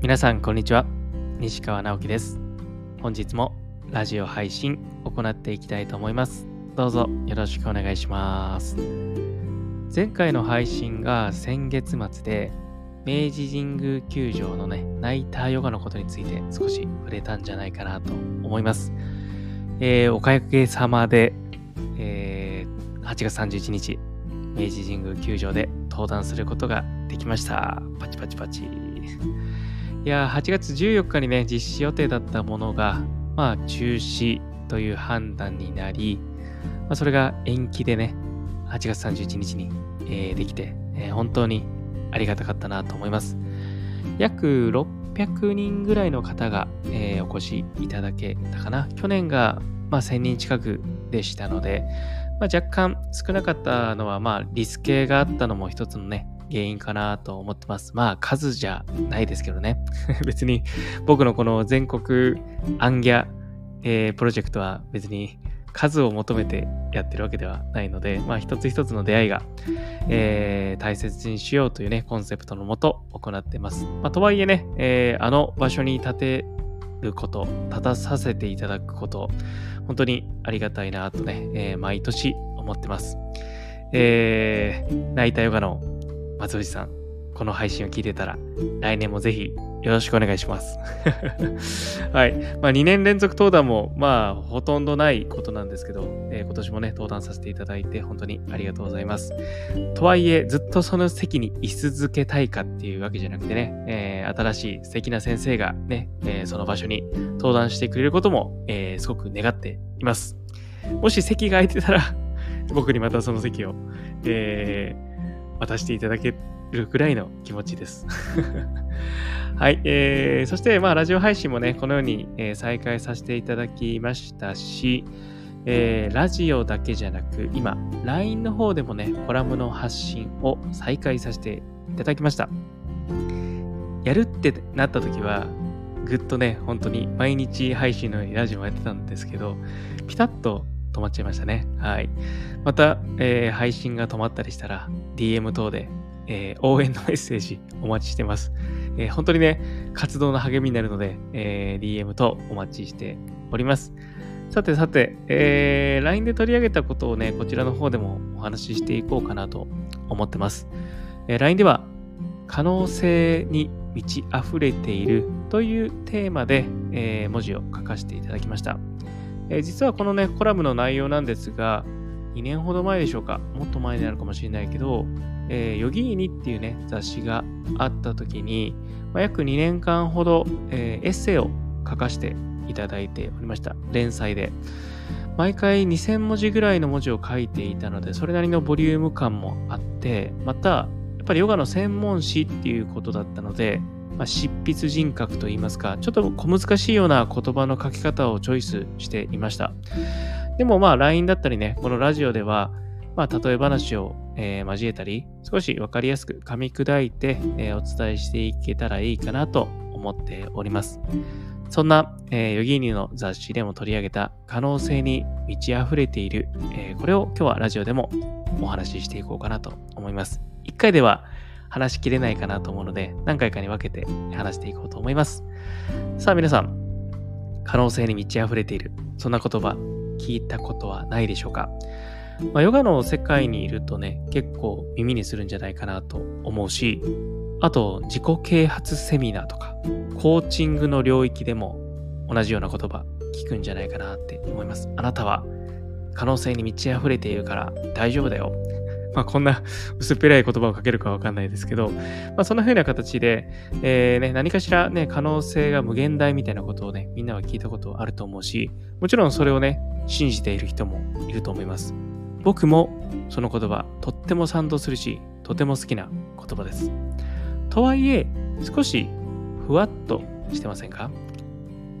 皆さんこんにちは。西川直樹です。本日もラジオ配信行っていきたいと思います。どうぞよろしくお願いします。前回の配信が先月末で明治神宮球場のねナイターヨガのことについて少し触れたんじゃないかなと思います、えー、おかげさまで、えー、8月31日明治神宮球場で登壇することができました。パチパチパチ。いや、8月14日にね、実施予定だったものが、まあ、中止という判断になり、まあ、それが延期でね、8月31日に、えー、できて、えー、本当にありがたかったなと思います。約600人ぐらいの方が、えー、お越しいただけたかな。去年が、まあ、1000人近くでしたので、まあ、若干少なかったのは、まあ、リスケがあったのも一つのね、原因かなと思ってます。まあ数じゃないですけどね。別に僕のこの全国アンギャ、えー、プロジェクトは別に数を求めてやってるわけではないので、まあ一つ一つの出会いが、えー、大切にしようというね、コンセプトのもと行ってます。まあとはいえね、えー、あの場所に立てること、立たさせていただくこと、本当にありがたいなとね、えー、毎年思ってます。えー、泣いたヨガの松藤さん、この配信を聞いてたら、来年もぜひよろしくお願いします。はい。まあ、2年連続登壇も、まあ、ほとんどないことなんですけど、えー、今年もね、登壇させていただいて、本当にありがとうございます。とはいえ、ずっとその席に居続けたいかっていうわけじゃなくてね、えー、新しい素敵な先生がね、えー、その場所に登壇してくれることも、えすごく願っています。もし席が空いてたら、僕にまたその席を、えー、渡していただけるくらいの気持ちです。はい、えー、そして、まあ、ラジオ配信もね、このように、えー、再開させていただきましたし、えー、ラジオだけじゃなく、今、LINE の方でもね、コラムの発信を再開させていただきました。やるってなった時は、ぐっとね、本当に毎日配信のようにラジオをやってたんですけど、ピタッと止まっちゃいましたね。はい。また、えー、配信が止まったりしたら、DM 等で、えー、応援のメッセージお待ちしてます。えー、本当にね、活動の励みになるので、え DM とお待ちしております。さてさて、え LINE で取り上げたことをね、こちらの方でもお話ししていこうかなと思ってます。え LINE では、可能性に満ち溢れているというテーマで、え文字を書かせていただきました。えー、実はこのね、コラムの内容なんですが、2年ほど前でしょうか、もっと前になるかもしれないけど、えー、ヨギーニっていうね、雑誌があった時に、まあ、約2年間ほど、えー、エッセイを書かせていただいておりました。連載で。毎回2000文字ぐらいの文字を書いていたので、それなりのボリューム感もあって、また、やっぱりヨガの専門誌っていうことだったので、まあ、執筆人格といいますか、ちょっと小難しいような言葉の書き方をチョイスしていました。でもまあ LINE だったりね、このラジオでは、まあ例え話を、えー、交えたり、少しわかりやすく噛み砕いて、えー、お伝えしていけたらいいかなと思っております。そんな、えー、ヨギーニの雑誌でも取り上げた可能性に満ち溢れている、えー、これを今日はラジオでもお話ししていこうかなと思います。1回では話しきれないかなと思うので、何回かに分けて話していこうと思います。さあ皆さん、可能性に満ち溢れている、そんな言葉、聞いたことはないでしょうか？まあ、ヨガの世界にいるとね、結構耳にするんじゃないかなと思うし、あと、自己啓発セミナーとか、コーチングの領域でも同じような言葉聞くんじゃないかなって思います。あなたは可能性に満ち溢れているから大丈夫だよ。まあ、こんな 薄っぺらい言葉をかけるかわかんないですけど、まあ、そんな風な形で、えーね、何かしらね、可能性が無限大みたいなことをね、みんなは聞いたことあると思うし、もちろんそれをね、信じている人もいると思います。僕もその言葉、とっても賛同するし、とても好きな言葉です。とはいえ、少しふわっとしてませんか？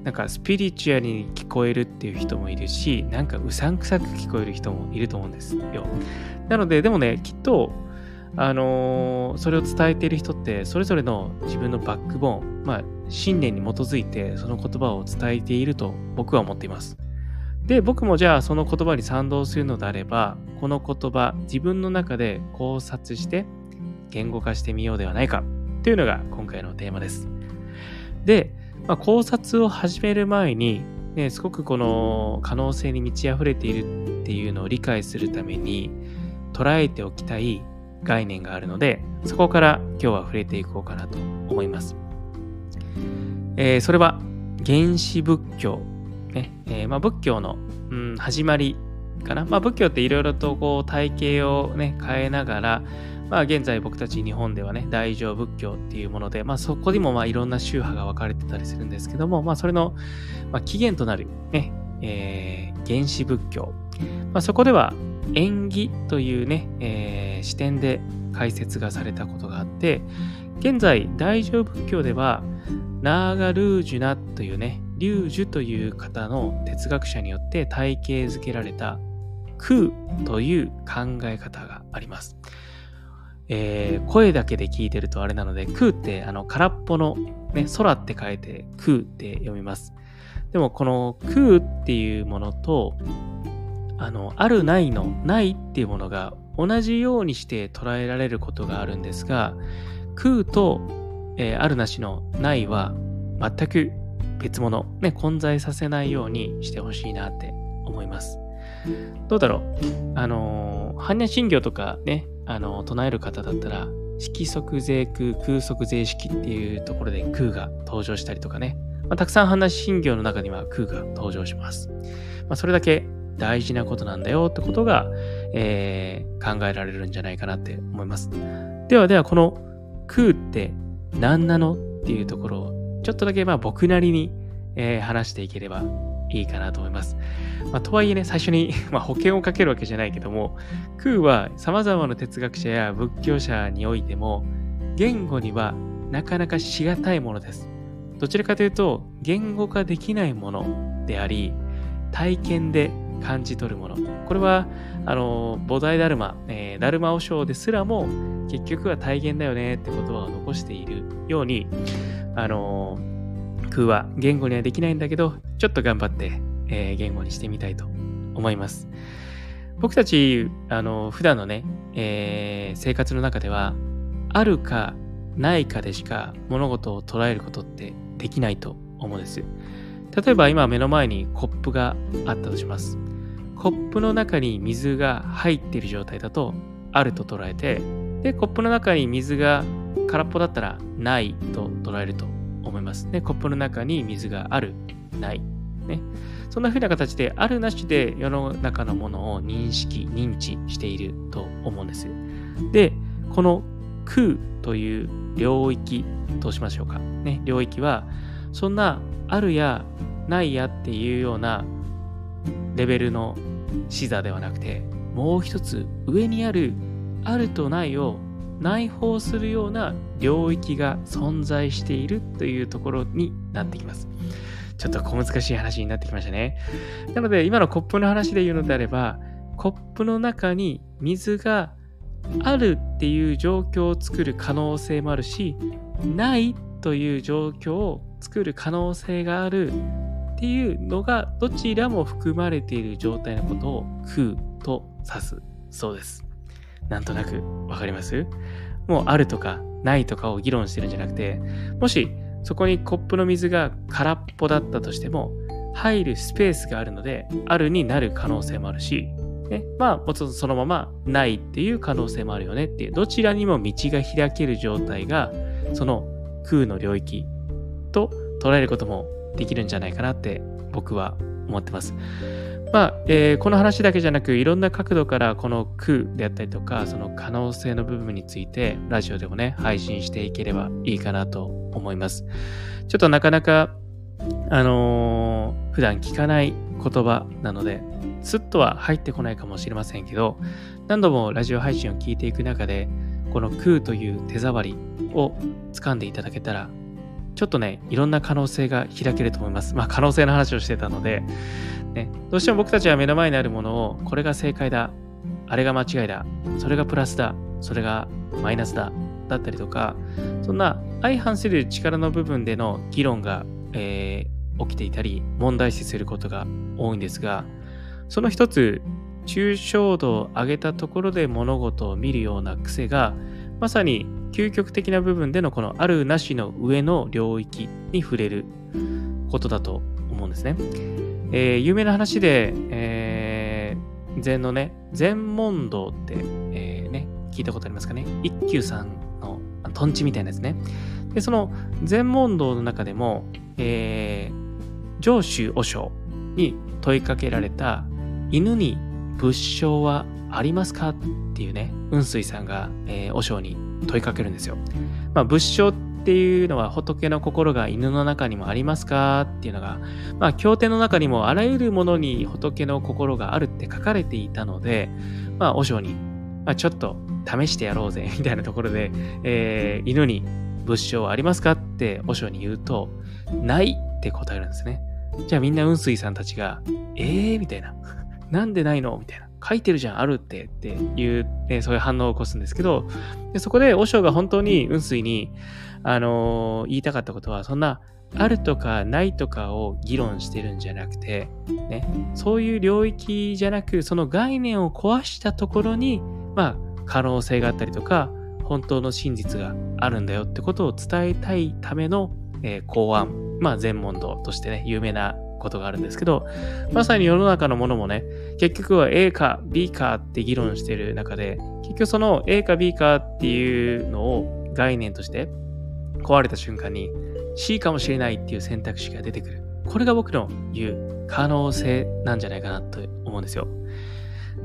なんかスピリチュアルに聞こえるっていう人もいるし、なんかうさんくさく聞こえる人もいると思うんですよ。なので、でもね、きっと、あのー、それを伝えている人って、それぞれの自分のバックボーン、まあ、信念に基づいて、その言葉を伝えていると僕は思っています。で、僕もじゃあその言葉に賛同するのであれば、この言葉、自分の中で考察して、言語化してみようではないか、というのが今回のテーマです。で、まあ、考察を始める前に、ね、すごくこの可能性に満ち溢れているっていうのを理解するために捉えておきたい概念があるので、そこから今日は触れていこうかなと思います。えー、それは原始仏教、ねえー、まあ、仏教の、うん、始まりかな。まあ、仏教っていろいろとこう体系を、ね、変えながら、まあ、現在僕たち日本ではね、大乗仏教っていうもので、まあ、そこにもまあいろんな宗派が分かれてたりするんですけども、まあ、それの、まあ、起源となる、ねえー、原始仏教。まあ、そこでは縁起というね、えー、視点で解説がされたことがあって、現在、大乗仏教では、ナーガルージュナというね、リュージュという方の哲学者によって体系づけられた空という考え方があります。えー、声だけで聞いてるとあれなので、空ってあの空っぽの、ね、空って書いて空って読みます。でもこの空っていうものと、あの、あるないのないっていうものが同じようにして捉えられることがあるんですが、空と、えー、あるなしのないは全く別物、ね、混在させないようにしてほしいなって思います。どうだろう？あのー、般若心経とかね、あの、唱える方だったら、色即税空、空即税式っていうところで空が登場したりとかね、まあ、たくさん般若心経の中には空が登場します。まあ、それだけ大事なことなんだよってことが、えー、考えられるんじゃないかなって思います。ではでは、この空って何なのっていうところを、ちょっとだけまあ僕なりに、えー、話していければいいかなと思います。まあ、とはいえね、最初に ま保険をかけるわけじゃないけども、空は様々な哲学者や仏教者においても、言語にはなかなかしがたいものです。どちらかというと、言語化できないものであり、体験で感じ取るもの。これは、あの、菩提ダルマ、えー、ダルマ和尚ですらも、結局は体現だよねって言葉を残しているように、あの、空は言語にはできないんだけど、ちょっと頑張って、えー、言語にしてみたいと思います。僕たち、あの、普段のね、えー、生活の中では、あるかないかでしか物事を捉えることってできないと思うんです。例えば今目の前にコップがあったとします。コップの中に水が入っている状態だとあると捉えて、で、コップの中に水が空っぽだったらないと捉えると思います。で、コップの中に水がある、ない。ね。そんな風な形で、あるなしで世の中のものを認識、認知していると思うんです。で、この空という領域としましょうか。ね、領域は、そんなあるやないやっていうようなレベルの視座ではなくて、もう一つ上にあるあるとないを内包するような領域が存在しているというところになってきます。ちょっと小難しい話になってきましたね。なので、今のコップの話で言うのであれば、コップの中に水があるっていう状況を作る可能性もあるし、ないという状況を作る可能性があるっていうのがどちらも含まれている状態のことを空と指すそうです。なんとなくわかります？もうあるとかないとかを議論してるんじゃなくて、もしそこにコップの水が空っぽだったとしても、入るスペースがあるので、あるになる可能性もあるし、ね、まあ、もちろんそのままないっていう可能性もあるよねっていう、どちらにも道が開ける状態が、その空の領域と捉えることもできるんじゃないかなって僕は思ってます。まあ、えー、この話だけじゃなく、いろんな角度からこの空であったりとか、その可能性の部分について、ラジオでもね、配信していければいいかなと思います。ちょっとなかなか、あのー、普段聞かない言葉なので、スッとは入ってこないかもしれませんけど、何度もラジオ配信を聞いていく中で、この空という手触りを掴んでいただけたらちょっとね、いろんな可能性が開けると思います。まあ、可能性の話をしてたので、ね、どうしても僕たちは目の前にあるものを、これが正解だ、あれが間違いだ、それがプラスだ、それがマイナスだ、だったりとか、そんな相反する力の部分での議論が、えー、起きていたり、問題視することが多いんですが、その一つ、抽象度を上げたところで物事を見るような癖が、まさに究極的な部分でのこのあるなしの上の領域に触れることだと思うんですね。えー、有名な話で、えー、禅のね、禅問答って、えー、ね、聞いたことありますかね？一休さんのトンチみたいなやつね。で、その禅問答の中でも、えー、上州和尚に問いかけられた犬に仏性はありますか？っていうね、雲水さんが、えー、和尚に問いかけるんですよ。まあ、仏性っていうのは仏の心が犬の中にもありますかっていうのが、まあ、経典の中にもあらゆるものに仏の心があるって書かれていたので、まあ、和尚に、まあ、ちょっと試してやろうぜ みたいなところで、えー、犬に仏性はありますかって和尚に言うと、ないって答えるんですね。じゃあみんな雲水さんたちが、えーみたいな。なんでないのみたいな。書いてるじゃん、あるってっていう、えそういう反応を起こすんですけど、でそこで、和尚が本当に雲水に、あのー、言いたかったことは、そんな、あるとかないとかを議論してるんじゃなくて、ね、そういう領域じゃなく、その概念を壊したところに、まあ、可能性があったりとか、本当の真実があるんだよってことを伝えたいための、えー、考案、まあ、全問答としてね、有名なことがあるんですけど、まさに世の中のものもね、結局は A か B かって議論してる中で、結局その A か B かっていうのを概念として壊れた瞬間に C かもしれないっていう選択肢が出てくる。これが僕の言う可能性なんじゃないかなと思うんですよ。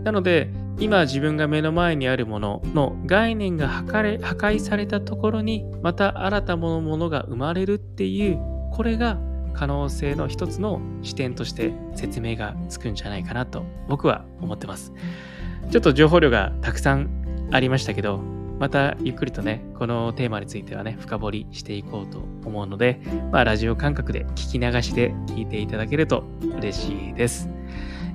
なので、今自分が目の前にあるものの概念が破壊されたところに、また新たなものが生まれるっていう、これが可能性の一つの視点として説明がつくんじゃないかなと僕は思ってます。ちょっと情報量がたくさんありましたけど、またゆっくりとね、このテーマについてはね、深掘りしていこうと思うので、まあ、ラジオ感覚で聞き流しで聞いていただけると嬉しいです。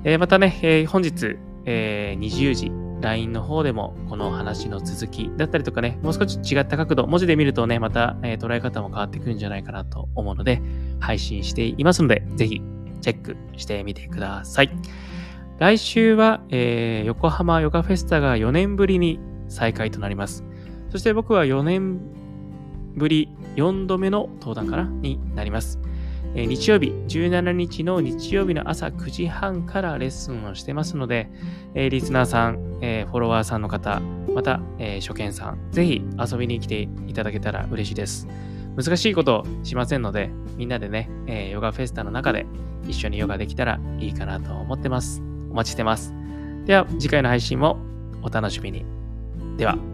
えー、またね、えー、本日、えー、20時、LINE の方でもこの話の続きだったりとかね、もう少し違った角度、文字で見るとね、また、え、捉え方も変わってくるんじゃないかなと思うので、配信していますので、ぜひチェックしてみてください。来週は、えー、横浜ヨガフェスタが4年ぶりに再開となります。そして僕は4年ぶり4度目の登壇かなになります。えー、日曜日、17日の日曜日の朝9時半からレッスンをしてますので、えー、リスナーさん、えー、フォロワーさんの方、また、え初見さん、ぜひ遊びに来ていただけたら嬉しいです。難しいことしませんので、みんなでね、えヨガフェスタの中で一緒にヨガできたらいいかなと思ってます。お待ちしてます。では、次回の配信もお楽しみに。では。